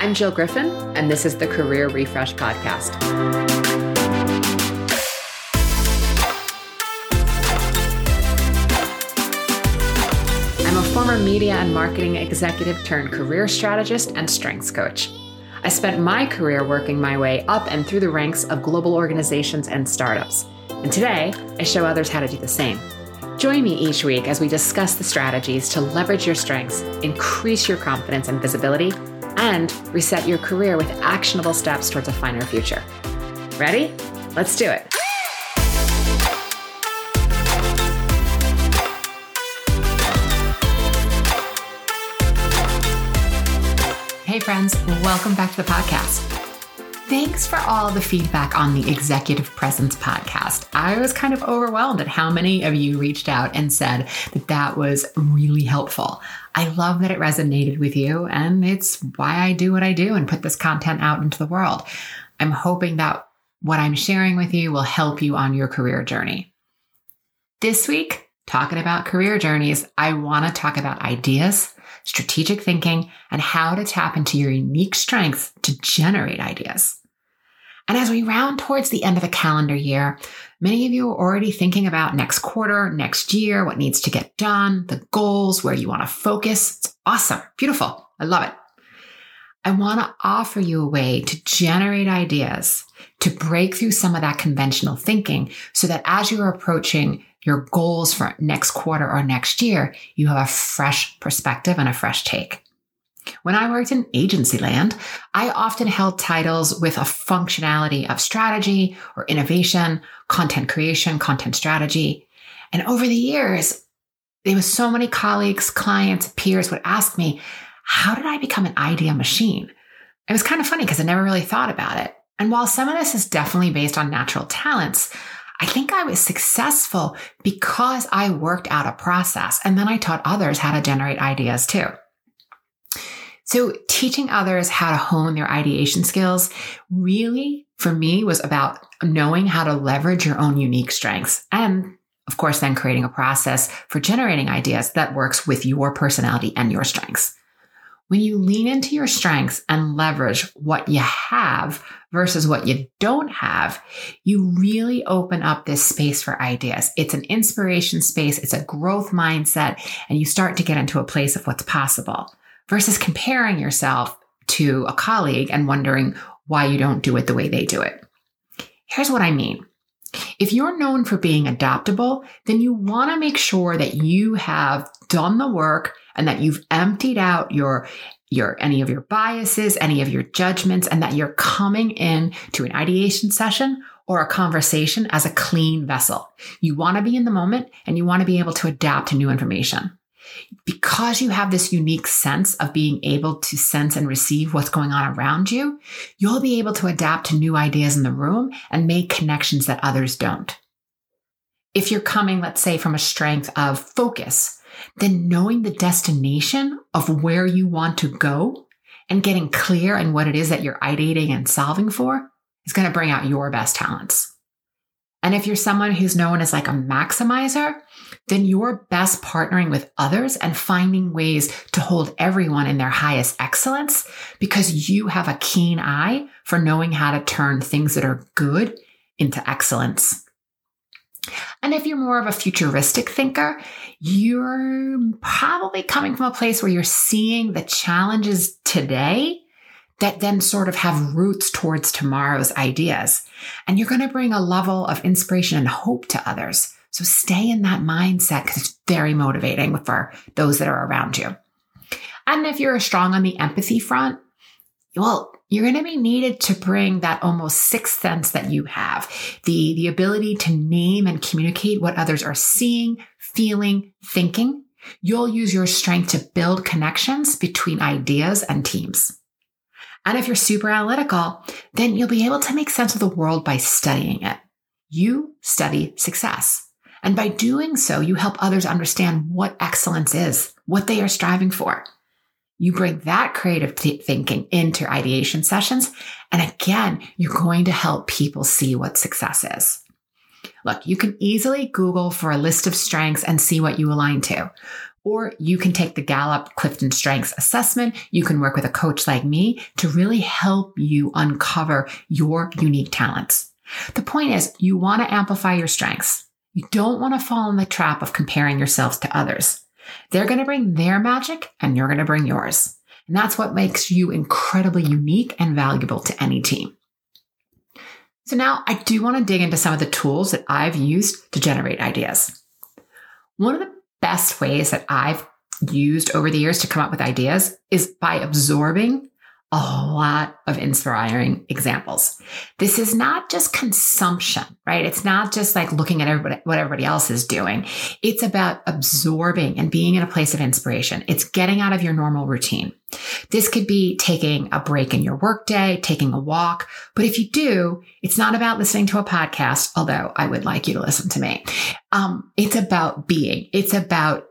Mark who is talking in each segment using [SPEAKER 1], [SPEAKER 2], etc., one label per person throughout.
[SPEAKER 1] I'm Jill Griffin, and this is the Career Refresh Podcast. I'm a former media and marketing executive turned career strategist and strengths coach. I spent my career working my way up and through the ranks of global organizations and startups. And today, I show others how to do the same. Join me each week as we discuss the strategies to leverage your strengths, increase your confidence and visibility, and reset your career with actionable steps towards a finer future. Ready? Let's do it. Hey, friends, welcome back to the podcast. Thanks for all the feedback on the Executive Presence podcast. I was kind of overwhelmed at how many of you reached out and said that that was really helpful. I love that it resonated with you, and it's why I do what I do and put this content out into the world. I'm hoping that what I'm sharing with you will help you on your career journey. This week, talking about career journeys, I want to talk about ideas, strategic thinking, and how to tap into your unique strengths to generate ideas. And as we round towards the end of the calendar year, many of you are already thinking about next quarter, next year, what needs to get done, the goals, where you want to focus. It's awesome, beautiful. I love it. I want to offer you a way to generate ideas, to break through some of that conventional thinking so that as you're approaching your goals for next quarter or next year, you have a fresh perspective and a fresh take. When I worked in agency land, I often held titles with a functionality of strategy or innovation, content creation, content strategy. And over the years, there was so many colleagues, clients, peers would ask me, how did I become an idea machine? It was kind of funny because I never really thought about it. And while some of this is definitely based on natural talents, I think I was successful because I worked out a process and then I taught others how to generate ideas too. So teaching others how to hone their ideation skills really for me was about knowing how to leverage your own unique strengths and of course then creating a process for generating ideas that works with your personality and your strengths. When you lean into your strengths and leverage what you have versus what you don't have, you really open up this space for ideas. It's an inspiration space. It's a growth mindset and you start to get into a place of what's possible versus comparing yourself to a colleague and wondering why you don't do it the way they do it. Here's what I mean. If you're known for being adaptable, then you want to make sure that you have done the work and that you've emptied out your your any of your biases, any of your judgments and that you're coming in to an ideation session or a conversation as a clean vessel. You want to be in the moment and you want to be able to adapt to new information because you have this unique sense of being able to sense and receive what's going on around you, you'll be able to adapt to new ideas in the room and make connections that others don't. If you're coming, let's say, from a strength of focus, then knowing the destination of where you want to go and getting clear on what it is that you're ideating and solving for is going to bring out your best talents. And if you're someone who's known as like a maximizer, then you're best partnering with others and finding ways to hold everyone in their highest excellence because you have a keen eye for knowing how to turn things that are good into excellence. And if you're more of a futuristic thinker, you're probably coming from a place where you're seeing the challenges today that then sort of have roots towards tomorrow's ideas. And you're going to bring a level of inspiration and hope to others so stay in that mindset because it's very motivating for those that are around you. And if you're strong on the empathy front, well, you're going to be needed to bring that almost sixth sense that you have the, the ability to name and communicate what others are seeing, feeling, thinking. You'll use your strength to build connections between ideas and teams. And if you're super analytical, then you'll be able to make sense of the world by studying it. You study success. And by doing so, you help others understand what excellence is, what they are striving for. You bring that creative th- thinking into ideation sessions. And again, you're going to help people see what success is. Look, you can easily Google for a list of strengths and see what you align to. Or you can take the Gallup Clifton Strengths Assessment. You can work with a coach like me to really help you uncover your unique talents. The point is, you want to amplify your strengths. You don't want to fall in the trap of comparing yourselves to others. They're going to bring their magic and you're going to bring yours. And that's what makes you incredibly unique and valuable to any team. So now I do want to dig into some of the tools that I've used to generate ideas. One of the best ways that I've used over the years to come up with ideas is by absorbing a lot of inspiring examples. This is not just consumption, right? It's not just like looking at everybody, what everybody else is doing. It's about absorbing and being in a place of inspiration. It's getting out of your normal routine. This could be taking a break in your workday, taking a walk. But if you do, it's not about listening to a podcast, although I would like you to listen to me. Um, it's about being. It's about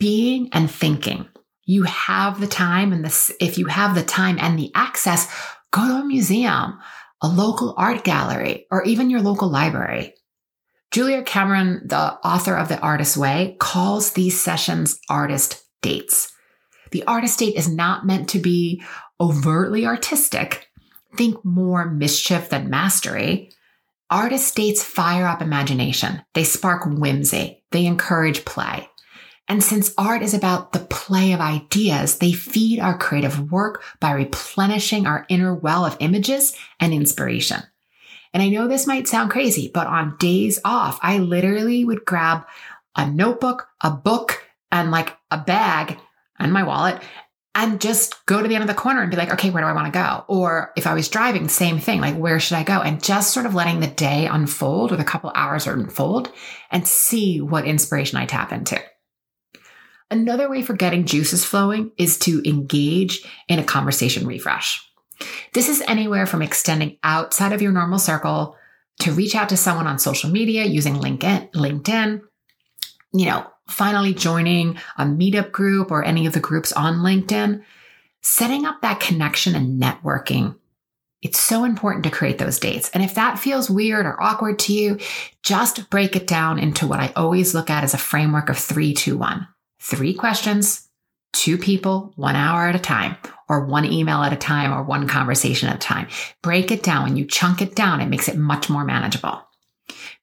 [SPEAKER 1] being and thinking you have the time and this, if you have the time and the access, go to a museum, a local art gallery, or even your local library. Julia Cameron, the author of The Artist's Way, calls these sessions artist dates. The artist date is not meant to be overtly artistic. Think more mischief than mastery. Artist dates fire up imagination. They spark whimsy. They encourage play. And since art is about the play of ideas, they feed our creative work by replenishing our inner well of images and inspiration. And I know this might sound crazy, but on days off, I literally would grab a notebook, a book, and like a bag and my wallet and just go to the end of the corner and be like, okay, where do I want to go? Or if I was driving, same thing, like, where should I go? And just sort of letting the day unfold or the couple hours unfold and see what inspiration I tap into. Another way for getting juices flowing is to engage in a conversation refresh. This is anywhere from extending outside of your normal circle to reach out to someone on social media using LinkedIn, LinkedIn, you know, finally joining a meetup group or any of the groups on LinkedIn, setting up that connection and networking. It's so important to create those dates. And if that feels weird or awkward to you, just break it down into what I always look at as a framework of three, two, one three questions, two people, one hour at a time, or one email at a time, or one conversation at a time. Break it down. When you chunk it down, it makes it much more manageable.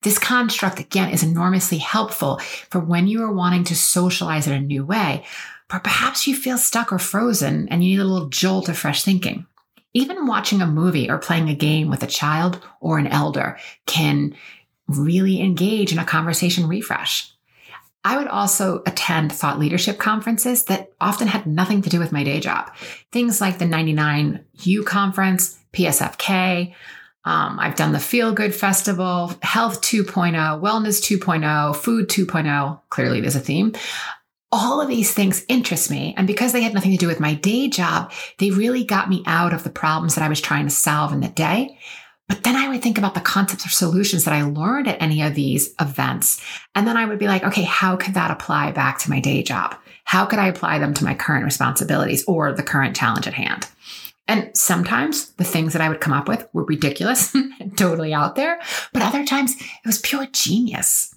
[SPEAKER 1] This construct, again, is enormously helpful for when you are wanting to socialize in a new way, but perhaps you feel stuck or frozen and you need a little jolt of fresh thinking. Even watching a movie or playing a game with a child or an elder can really engage in a conversation refresh. I would also attend thought leadership conferences that often had nothing to do with my day job. Things like the 99U conference, PSFK. Um, I've done the Feel Good Festival, Health 2.0, Wellness 2.0, Food 2.0. Clearly, there's a theme. All of these things interest me. And because they had nothing to do with my day job, they really got me out of the problems that I was trying to solve in the day. But then I would think about the concepts or solutions that I learned at any of these events. And then I would be like, okay, how could that apply back to my day job? How could I apply them to my current responsibilities or the current challenge at hand? And sometimes the things that I would come up with were ridiculous and totally out there, but other times it was pure genius.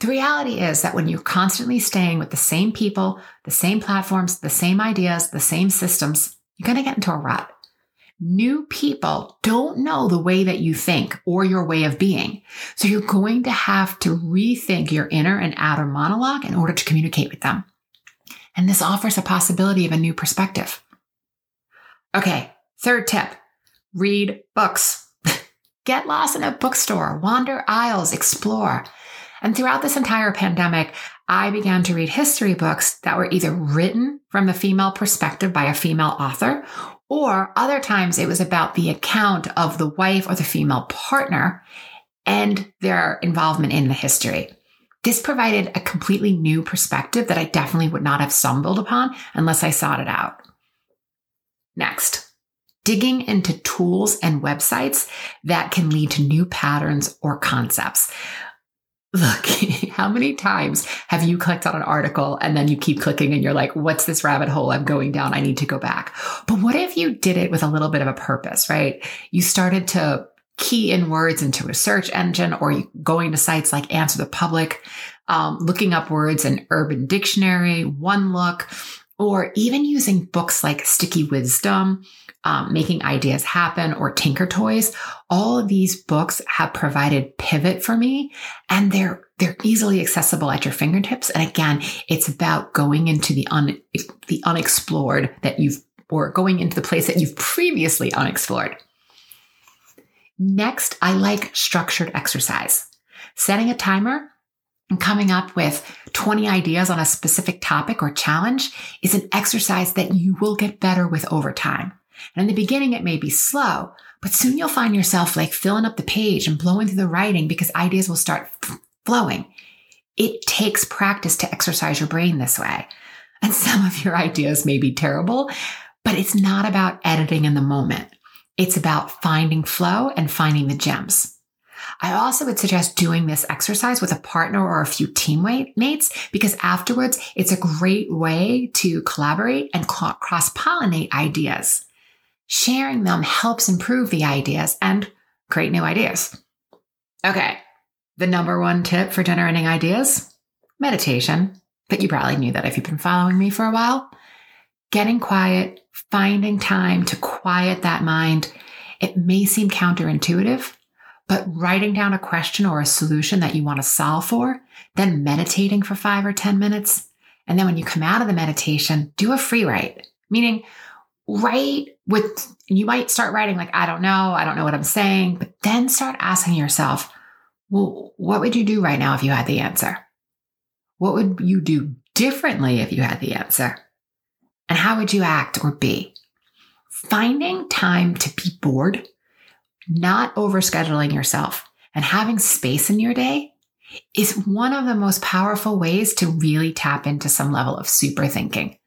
[SPEAKER 1] The reality is that when you're constantly staying with the same people, the same platforms, the same ideas, the same systems, you're going to get into a rut. New people don't know the way that you think or your way of being. So you're going to have to rethink your inner and outer monologue in order to communicate with them. And this offers a possibility of a new perspective. Okay, third tip read books. Get lost in a bookstore, wander aisles, explore. And throughout this entire pandemic, I began to read history books that were either written from the female perspective by a female author or other times it was about the account of the wife or the female partner and their involvement in the history. This provided a completely new perspective that I definitely would not have stumbled upon unless I sought it out. Next, digging into tools and websites that can lead to new patterns or concepts. Look, how many times have you clicked on an article and then you keep clicking and you're like, what's this rabbit hole I'm going down? I need to go back. But what if you did it with a little bit of a purpose, right? You started to key in words into a search engine or going to sites like Answer the Public. um, looking up words in Urban Dictionary, One Look, or even using books like Sticky Wisdom, um, Making Ideas Happen, or Thinkertoys. All of these books have provided pivot for me, and they're they're easily accessible at your fingertips. And again, it's about going into the un, the unexplored that you've or going into the place that you've previously unexplored. Next, I like structured exercise. Setting a timer and coming up with 20 ideas on a specific topic or challenge is an exercise that you will get better with over time. And in the beginning, it may be slow, but soon you'll find yourself like filling up the page and blowing through the writing because ideas will start flowing. It takes practice to exercise your brain this way. And some of your ideas may be terrible, but it's not about editing in the moment. It's about finding flow and finding the gems. I also would suggest doing this exercise with a partner or a few teammates because afterwards it's a great way to collaborate and cross pollinate ideas. Sharing them helps improve the ideas and create new ideas. Okay, the number one tip for generating ideas meditation. But you probably knew that if you've been following me for a while. Getting quiet, finding time to quiet that mind. It may seem counterintuitive, but writing down a question or a solution that you want to solve for, then meditating for five or 10 minutes. And then when you come out of the meditation, do a free write, meaning write with, you might start writing like, I don't know, I don't know what I'm saying, but then start asking yourself, well, what would you do right now if you had the answer? What would you do differently if you had the answer? And how would you act or be? Finding time to be bored not overscheduling yourself and having space in your day is one of the most powerful ways to really tap into some level of super thinking.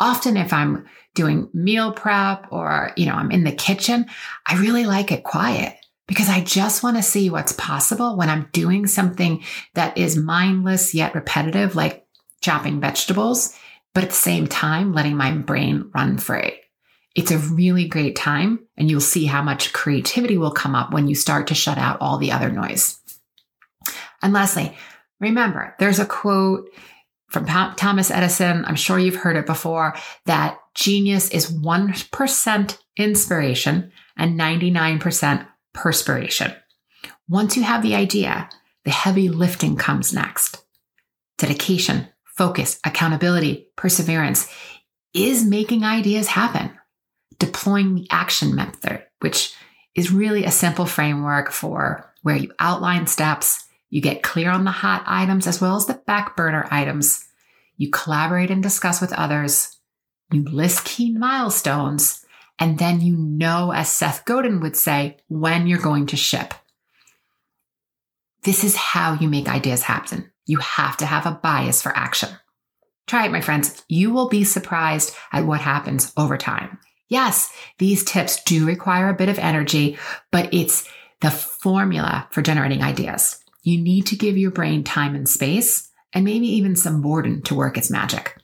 [SPEAKER 1] Often if I'm doing meal prep or, you know, I'm in the kitchen, I really like it quiet because I just want to see what's possible when I'm doing something that is mindless yet repetitive, like chopping vegetables, but at the same time, letting my brain run free. It's a really great time, and you'll see how much creativity will come up when you start to shut out all the other noise. And lastly, remember there's a quote from Thomas Edison. I'm sure you've heard it before that genius is 1% inspiration and 99% perspiration. Once you have the idea, the heavy lifting comes next. Dedication, focus, accountability, perseverance is making ideas happen deploying the action method, which is really a simple framework for where you outline steps, you get clear on the hot items as well as the back burner items, you collaborate and discuss with others, you list key milestones, and then you know, as Seth Godin would say, when you're going to ship. This is how you make ideas happen. You have to have a bias for action. Try it, my friends. You will be surprised at what happens over time. Yes, these tips do require a bit of energy, but it's the formula for generating ideas. You need to give your brain time and space, and maybe even some boredom to work its magic.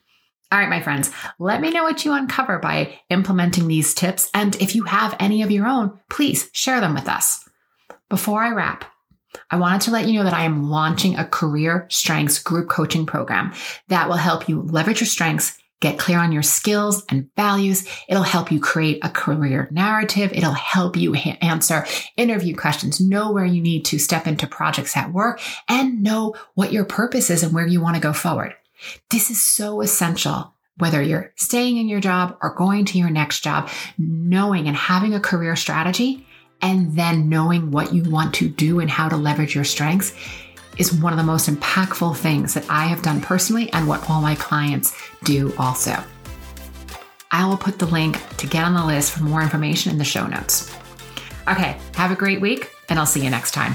[SPEAKER 1] All right, my friends, let me know what you uncover by implementing these tips. And if you have any of your own, please share them with us. Before I wrap, I wanted to let you know that I am launching a career strengths group coaching program that will help you leverage your strengths Get clear on your skills and values. It'll help you create a career narrative. It'll help you ha- answer interview questions, know where you need to step into projects at work, and know what your purpose is and where you want to go forward. This is so essential whether you're staying in your job or going to your next job, knowing and having a career strategy, and then knowing what you want to do and how to leverage your strengths is one of the most impactful things that I have done personally and what all my clients do also. I will put the link to get on the list for more information in the show notes. Okay, have a great week, and I'll see you next time.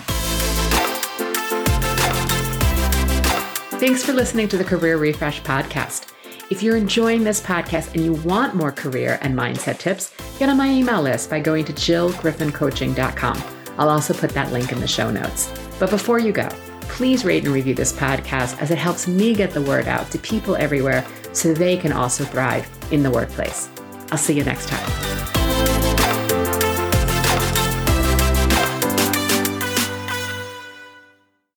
[SPEAKER 1] Thanks for listening to the Career Refresh podcast. If you're enjoying this podcast and you want more career and mindset tips, get on my email list by going to jillgriffincoaching.com. I'll also put that link in the show notes. But before you go, please rate and review this podcast as it helps me get the word out to people everywhere so they can also thrive in the workplace. I'll see you next time.